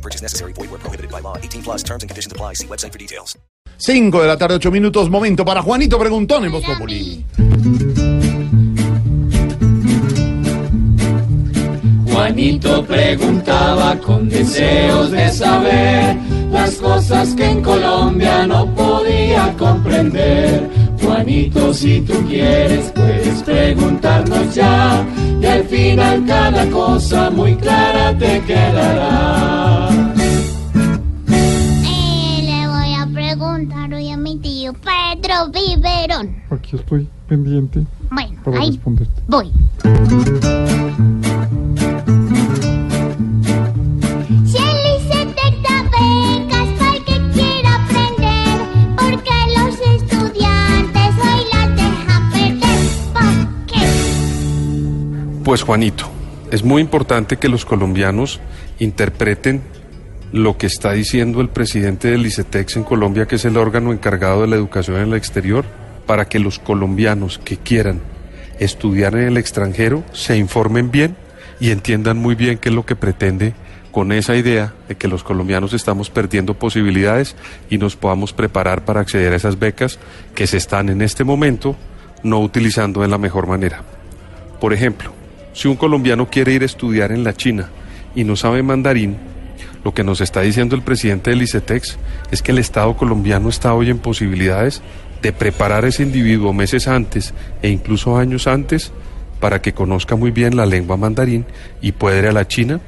No purchase necessary. Void where prohibited by law. 18 plus terms and conditions apply. See website for details. 5 de la tarde, 8 minutos. Momento para Juanito Preguntón en Voz Populi. Juanito preguntaba con deseos de saber las cosas que en Colombia no podía comprender. Juanito, si tú quieres, puedes preguntarnos ya, y al final cada cosa muy clara te quedará. Pedro Viverón. Aquí estoy pendiente Bueno, para ahí responderte. voy. Si el ICETEX da becas para el que quiera aprender, porque los estudiantes hoy las dejan perder. ¿Por qué? Pues Juanito, es muy importante que los colombianos interpreten lo que está diciendo el presidente del ICETEX en Colombia, que es el órgano encargado de la educación en el exterior, para que los colombianos que quieran estudiar en el extranjero se informen bien y entiendan muy bien qué es lo que pretende con esa idea de que los colombianos estamos perdiendo posibilidades y nos podamos preparar para acceder a esas becas que se están en este momento no utilizando de la mejor manera. Por ejemplo, si un colombiano quiere ir a estudiar en la China y no sabe mandarín, lo que nos está diciendo el presidente del ICETEX es que el Estado colombiano está hoy en posibilidades de preparar a ese individuo meses antes e incluso años antes para que conozca muy bien la lengua mandarín y pueda ir a la China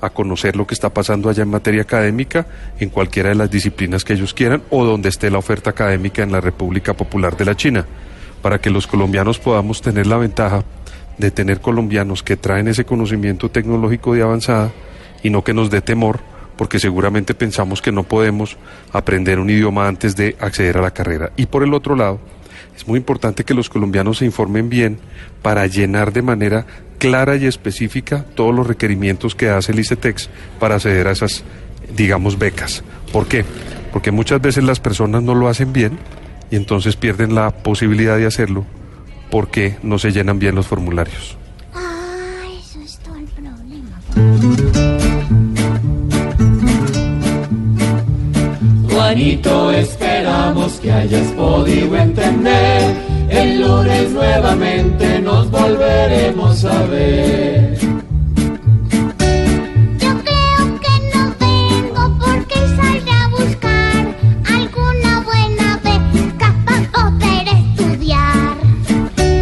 a conocer lo que está pasando allá en materia académica en cualquiera de las disciplinas que ellos quieran o donde esté la oferta académica en la República Popular de la China, para que los colombianos podamos tener la ventaja de tener colombianos que traen ese conocimiento tecnológico de avanzada y no que nos dé temor, porque seguramente pensamos que no podemos aprender un idioma antes de acceder a la carrera. Y por el otro lado, es muy importante que los colombianos se informen bien para llenar de manera clara y específica todos los requerimientos que hace el ICETEX para acceder a esas, digamos, becas. ¿Por qué? Porque muchas veces las personas no lo hacen bien y entonces pierden la posibilidad de hacerlo porque no se llenan bien los formularios. Juanito, esperamos que hayas podido entender. El lunes nuevamente nos volveremos a ver. Yo creo que no vengo porque saldré a buscar alguna buena beca para poder estudiar.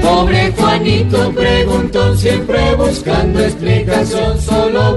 Pobre Juanito preguntó siempre buscando explicación. Solo